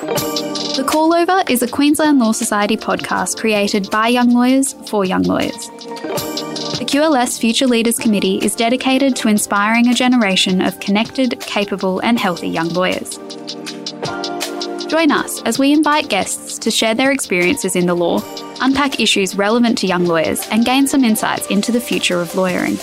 The Call Over is a Queensland Law Society podcast created by young lawyers for young lawyers. The QLS Future Leaders Committee is dedicated to inspiring a generation of connected, capable, and healthy young lawyers. Join us as we invite guests to share their experiences in the law, unpack issues relevant to young lawyers, and gain some insights into the future of lawyering.